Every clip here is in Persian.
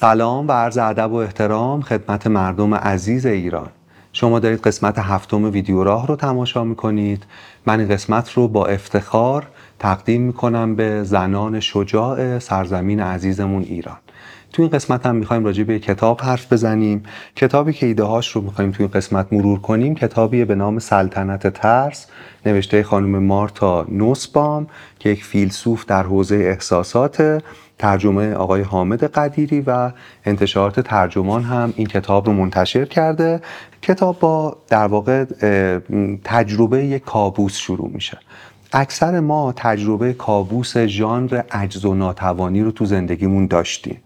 سلام و عرض ادب و احترام خدمت مردم عزیز ایران. شما دارید قسمت هفتم ویدیو راه رو تماشا می‌کنید. من این قسمت رو با افتخار تقدیم می‌کنم به زنان شجاع سرزمین عزیزمون ایران. تو این قسمت هم می‌خوایم راجع به کتاب حرف بزنیم. کتابی که ایده هاش رو می‌خوایم تو این قسمت مرور کنیم کتابی به نام سلطنت ترس نوشته خانم مارتا نوسبام که یک فیلسوف در حوزه احساسات ترجمه آقای حامد قدیری و انتشارات ترجمان هم این کتاب رو منتشر کرده. کتاب با در واقع تجربه یک کابوس شروع میشه. اکثر ما تجربه کابوس ژانر عجز و ناتوانی رو تو زندگیمون داشتیم.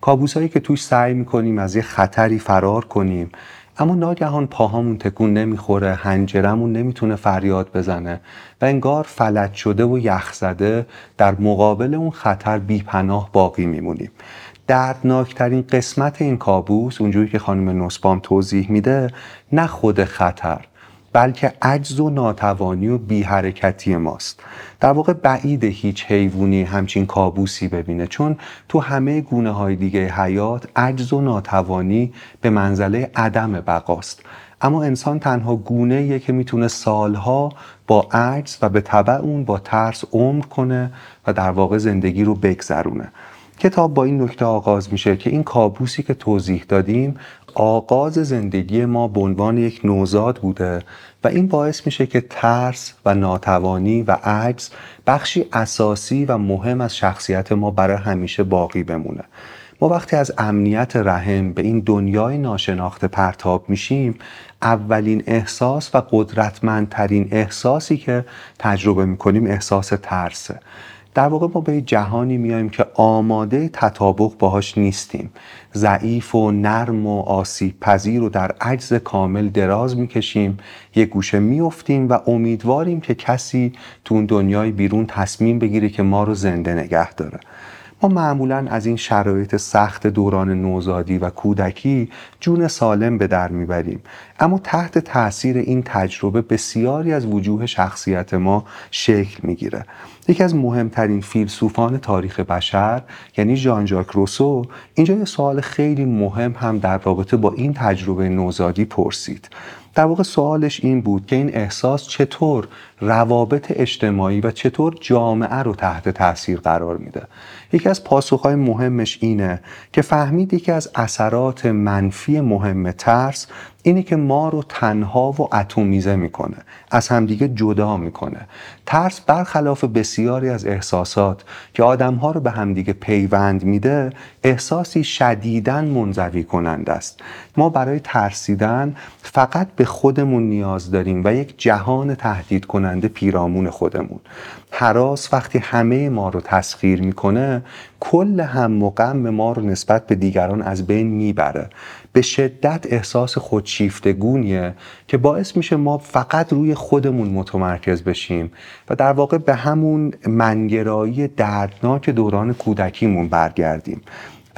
کابوس هایی که توش سعی می‌کنیم از یه خطری فرار کنیم. اما ناگهان پاهامون تکون نمی‌خوره هنجرمون نمی‌تونه فریاد بزنه و انگار فلج شده و یخ زده در مقابل اون خطر بی پناه باقی میمونیم. دردناکترین قسمت این کابوس اونجوری که خانم نسبام توضیح میده نه خود خطر. بلکه عجز و ناتوانی و بی حرکتی ماست. در واقع بعید هیچ حیوانی همچین کابوسی ببینه چون تو همه گونه های دیگه حیات عجز و ناتوانی به منزله عدم بقاست. اما انسان تنها گونه که می‌تونه سالها با عجز و به طبع اون با ترس عمر کنه و در واقع زندگی رو بگذرونه. کتاب با این نکته آغاز میشه که این کابوسی که توضیح دادیم آغاز زندگی ما به عنوان یک نوزاد بوده و این باعث میشه که ترس و ناتوانی و عجز بخشی اساسی و مهم از شخصیت ما برای همیشه باقی بمونه. ما وقتی از امنیت رحم به این دنیای ناشناخته پرتاب میشیم اولین احساس و قدرتمندترین احساسی که تجربه می‌کنیم احساس ترسه. در واقع ما به جهانی میایم که آماده تطابق باهاش نیستیم. ضعیف و نرم و آسیب پذیر و در عجز کامل دراز می‌کشیم. یه گوشه میفتیم و امیدواریم که کسی تو اون دنیای بیرون تصمیم بگیره که ما رو زنده نگه داره. ما معمولا از این شرایط سخت دوران نوزادی و کودکی جون سالم به در می‌بریم. اما تحت تاثیر این تجربه بسیاری از وجوه شخصیت ما شکل می‌گیره. یکی از مهمترین فیلسوفان تاریخ بشر یعنی ژان ژاک روسو اینجا یه سوال خیلی مهم هم در رابطه با این تجربه نوزادی پرسید. در واقع سوالش این بود که این احساس چطور روابط اجتماعی و چطور جامعه رو تحت تاثیر قرار میده. یکی از پاسخهای مهمش اینه که فهمید یکی از اثرات منفی مهم ترس اینه که ما رو تنها و اتمیزه می‌کنه از همدیگه جدا می‌کنه. ترس برخلاف بسیاری از احساسات که آدمها رو به همدیگه پیوند میده احساسی شدیدن منزوی کننده است. ما برای ترسیدن فقط به خودمون نیاز داریم و یک جهان تهدید کننده پیرامون خودمون. حراس وقتی همه ما رو تسخیر می‌کنه کل هم و غم ما رو نسبت به دیگران از بین می‌بره. به شدت احساس خودشیفتگونیه که باعث میشه ما فقط روی خودمون متمرکز بشیم و در واقع به همون منگرایی دردناک دوران کودکیمون برگردیم.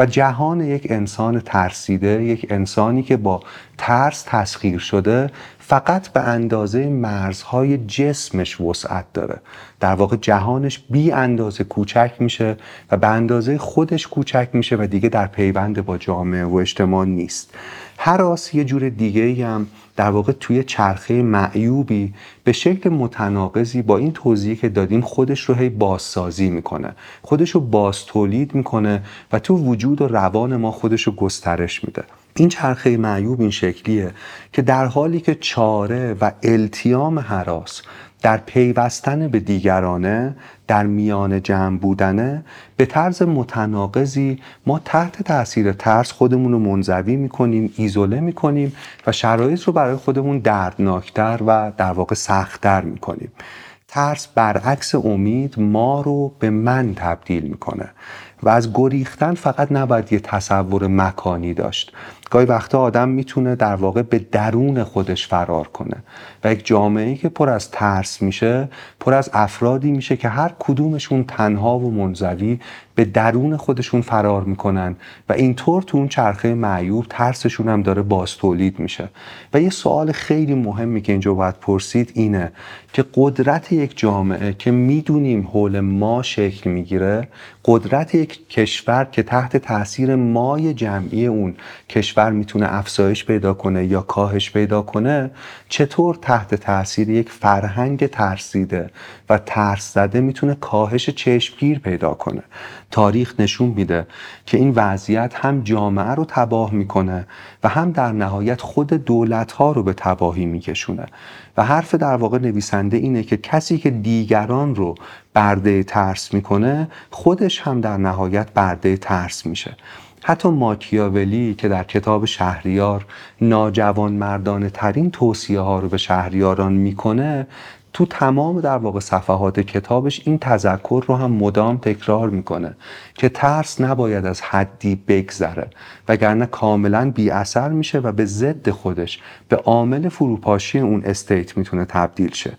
و جهان یک انسان ترسیده یک انسانی که با ترس تسخیر شده فقط به اندازه مرزهای جسمش وسعت داره. در واقع جهانش بی اندازه کوچک میشه و به اندازه خودش کوچک میشه و دیگه در پیوند با جامعه و اجتماع نیست. هر آس یه جور دیگه هم در واقع توی چرخه معیوبی به شکل متناقضی با این توضیحی که دادیم خودش رو هی بازسازی می‌کنه. خودش رو باز تولید می‌کنه و تو وجود و روان ما خودش رو گسترش میده. این چرخه معیوب این شکلیه که در حالی که چاره و التیام حراس در پیوستن به دیگرانه در میان جمع بودنه به طرز متناقضی ما تحت تاثیر ترس خودمون رو منزوی می‌کنیم ایزوله می‌کنیم و شرایط رو برای خودمون دردناکتر و در واقع سختتر می‌کنیم. ترس برعکس امید ما رو به من تبدیل می‌کنه و از گریختن فقط نباید یه تصور مکانی داشت. گاهی وقتا آدم می‌تونه در واقع به درون خودش فرار کنه و یک جامعه که پر از ترس میشه پر از افرادی میشه که هر کدومشون تنها و منزوی به درون خودشون فرار می‌کنن و اینطور تو اون چرخه معیوب ترسشون هم داره باز تولید میشه. و یه سوال خیلی مهمی که اینجا باید پرسید اینه که قدرت یک جامعه که می‌دونیم حول ما شکل می‌گیره قدرت یک کشور که تحت تاثیر مای جمعی اون کشور می‌تونه افزایش پیدا کنه یا کاهش پیدا کنه چطور تحت تاثیر یک فرهنگ ترسیده و ترس زده می‌تونه کاهش چشمگیر پیدا کنه؟ تاریخ نشون میده که این وضعیت هم جامعه رو تباه می‌کنه و هم در نهایت خود دولت ها رو به تباهی میکشونه. و حرف در واقع نویسنده اینه که کسی که دیگران رو برده ترس می‌کنه خودش هم در نهایت برده ترس میشه. حتی ماکیاولی که در کتاب شهریار ناجوان مردانه ترین توصیه ها رو به شهریاران می‌کنه تو تمام در واقع صفحات کتابش این تذکر رو هم مدام تکرار می‌کنه که ترس نباید از حدی بگذره وگرنه کاملا بی اثر میشه و به ضد خودش به عامل فروپاشی اون استیت می‌تونه تبدیل شه.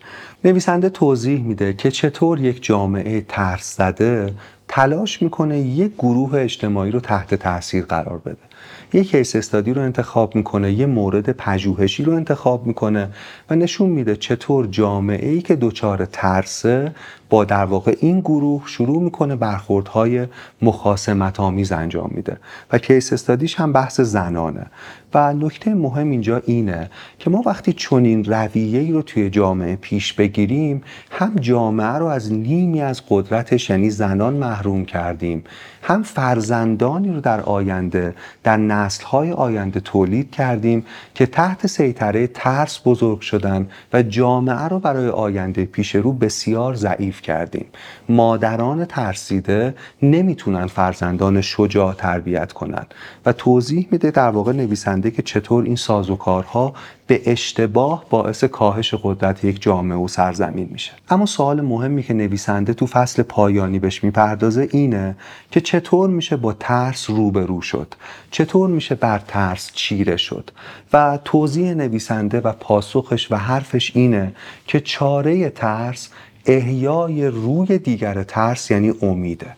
نویسنده توضیح میده که چطور یک جامعه ترس زده تلاش می‌کنه یک گروه اجتماعی رو تحت تاثیر قرار بده. یک کیس استادی رو انتخاب می‌کنه یه مورد پژوهشی رو انتخاب می‌کنه و نشون میده چطور جامعه ای که دچار ترسه با در واقع این گروه شروع می‌کنه برخوردهای مخاسمت آمیز انجام میده. و کیس استادیش هم بحث زنانه. و نکته مهم اینجا اینه که ما وقتی چنین رویه رو توی جامعه پیش بگیریم هم جامعه رو از نیمی از قدرتش یعنی زنان محروم کردیم هم فرزندانی رو در آینده در نسلهای آینده تولید کردیم که تحت سیطره ترس بزرگ شدن و جامعه رو برای آینده پیش رو بسیار ضعیف کردیم. مادران ترسیده نمی‌تونن فرزندان شجاع تربیت کنن. و توضیح میده در واقع نویسنده که چطور این سازوکارها به اشتباه باعث کاهش قدرت یک جامعه و سرزمین میشه. اما سوال مهمی که نویسنده تو فصل پایانی بهش می‌پردازه اینه که چطور میشه با ترس روبرو شد؟ چطور میشه بر ترس چیره شد؟ و توضیح نویسنده و پاسخش و حرفش اینه که چاره ترس احیای روی دیگر ترس یعنی امیده.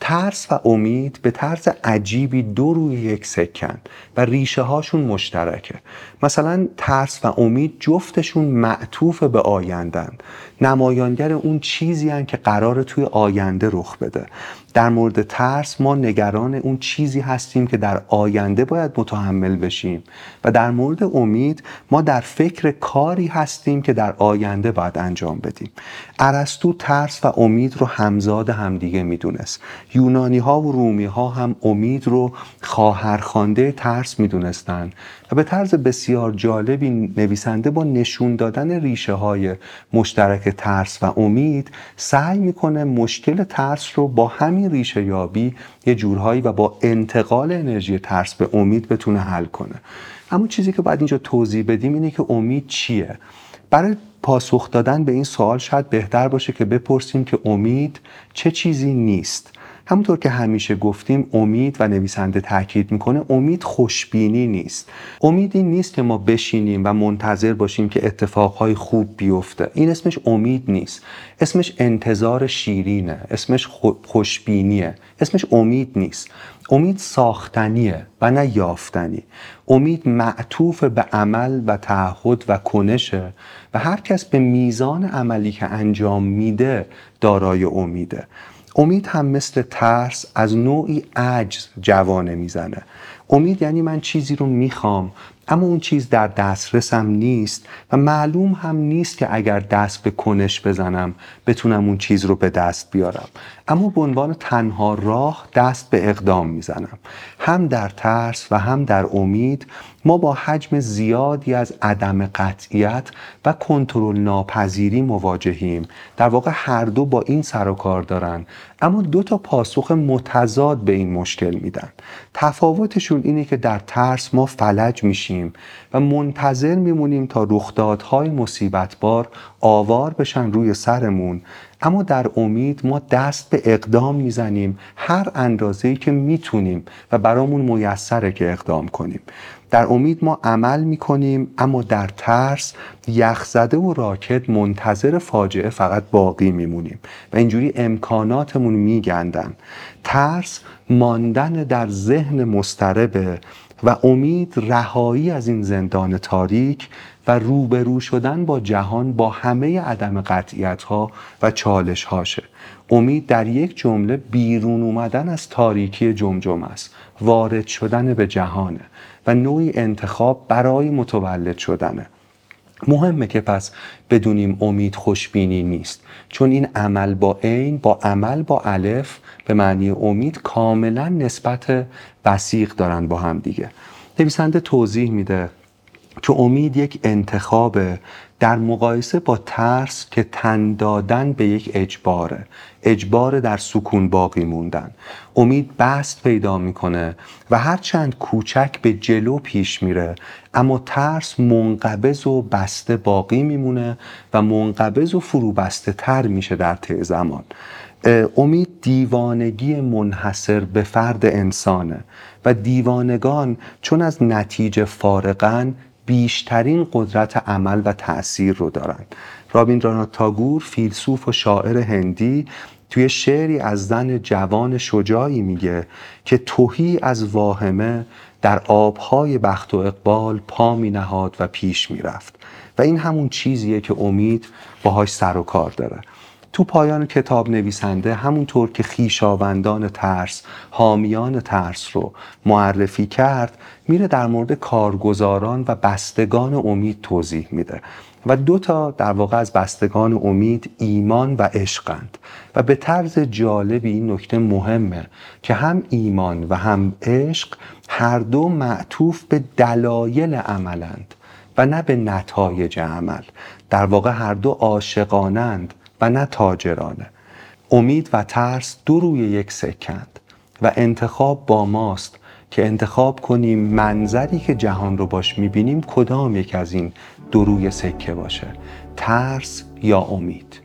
ترس و امید به طرز عجیبی دو روی یک سکن و ریشه هاشون مشترکه. مثلا ترس و امید جفتشون معطوف به آیندن. نمایانگر اون چیزی هن که قرار توی آینده رخ بده. در مورد ترس ما نگران اون چیزی هستیم که در آینده باید متحمل بشیم و در مورد امید ما در فکر کاری هستیم که در آینده باید انجام بدیم. ارسطو ترس و امید رو همزاد همدیگه می‌دونست. یونانی ها و رومی ها هم امید رو خواهرخوانده ترس می‌دونستند و به طرز بسیار جالبی نویسنده با نشون دادن ریشه های مشترک ترس و امید سعی می‌کنه مشکل ترس رو با همین ریشه یابی یه جورهایی و با انتقال انرژی ترس به امید بتونه حل کنه. اما چیزی که باید اینجا توضیح بدیم اینه که امید چیه؟ برای پاسخ دادن به این سوال شاید بهتر باشه که بپرسیم که امید چه چیزی نیست. همونطور که همیشه گفتیم امید و نویسنده تاکید می‌کنه امید خوشبینی نیست. امید این نیست که ما بشینیم و منتظر باشیم که اتفاقهای خوب بیفته. این اسمش امید نیست. اسمش انتظار شیرینه. اسمش خوشبینیه. اسمش امید نیست. امید ساختنیه و نه یافتنی. امید معطوف به عمل و تعهد و کنشه و هر کس به میزان عملی که انجام میده دارای امیده. امید هم مثل ترس از نوعی عجز جوانه می‌زنه. امید یعنی من چیزی رو می‌خوام اما اون چیز در دسترسم نیست و معلوم هم نیست که اگر دست به کنش بزنم بتونم اون چیز رو به دست بیارم. اما به عنوان تنها راه دست به اقدام می‌زنم. هم در ترس و هم در امید ما با حجم زیادی از عدم قطعیت و کنترل ناپذیری مواجهیم. در واقع هر دو با این سر و کار دارن. اما دو تا پاسخ متضاد به این مشکل میدن. تفاوتشون اینه که در ترس ما فلج میشیم و منتظر میمونیم تا رخدادهای مصیبتبار آوار بشن روی سرمون. اما در امید ما دست به اقدام می‌زنیم. هر اندازه‌ای که می‌تونیم و برامون میسره که اقدام کنیم. در امید ما عمل می‌کنیم اما در ترس یخزده و راکت منتظر فاجعه فقط باقی میمونیم و اینجوری امکاناتمون میگندن. ترس ماندن در ذهن مستربه و امید رهایی از این زندان تاریک و روبرو شدن با جهان با همه عدم قطعیت ها و چالش هاشه امید در یک جمله بیرون اومدن از تاریکی جمجم است. وارد شدن به جهانه و نوعی انتخاب برای متولد شدنه. مهمه که پس بدونیم امید خوشبینی نیست. چون این عمل با عین با عمل با الف به معنی امید کاملا نسبت وسیق دارن با هم دیگه. نویسنده توضیح میده که امید یک انتخابه در مقایسه با ترس که تن دادن به یک اجباره. اجبار در سکون باقی موندن. امید بست پیدا می‌کنه و هرچند کوچک به جلو پیش میره اما ترس منقبض و بسته باقی میمونه و منقبض و فرو بسته تر میشه در طی زمان. امید دیوانگی منحصر به فرد انسانه و دیوانگان چون از نتیجه فارغن بیشترین قدرت عمل و تأثیر رو دارن. رابیندرانات تاگور فیلسوف و شاعر هندی توی شعری از زن جوان شجاعی میگه که توهی از واهمه در آبهای بخت و اقبال پا می نهاد و پیش می‌رفت. و این همون چیزیه که امید باهاش سر و کار داره. تو پایان کتاب نویسنده همونطور که خیشاوندان ترس حامیان ترس رو معرفی کرد میره در مورد کارگزاران و بستگان امید توضیح میده و دو تا در واقع از بستگان امید ایمان و عشقند و به طرز جالبی این نکته مهمه که هم ایمان و هم عشق هر دو معطوف به دلایل عملند و نه به نتایج عمل. در واقع هر دو عاشقانند و نه تاجرانه. امید و ترس دو روی یک سکند و انتخاب با ماست که انتخاب کنیم منظری که جهان رو باش می‌بینیم کدام یک از این دو روی سکه باشه ترس یا امید؟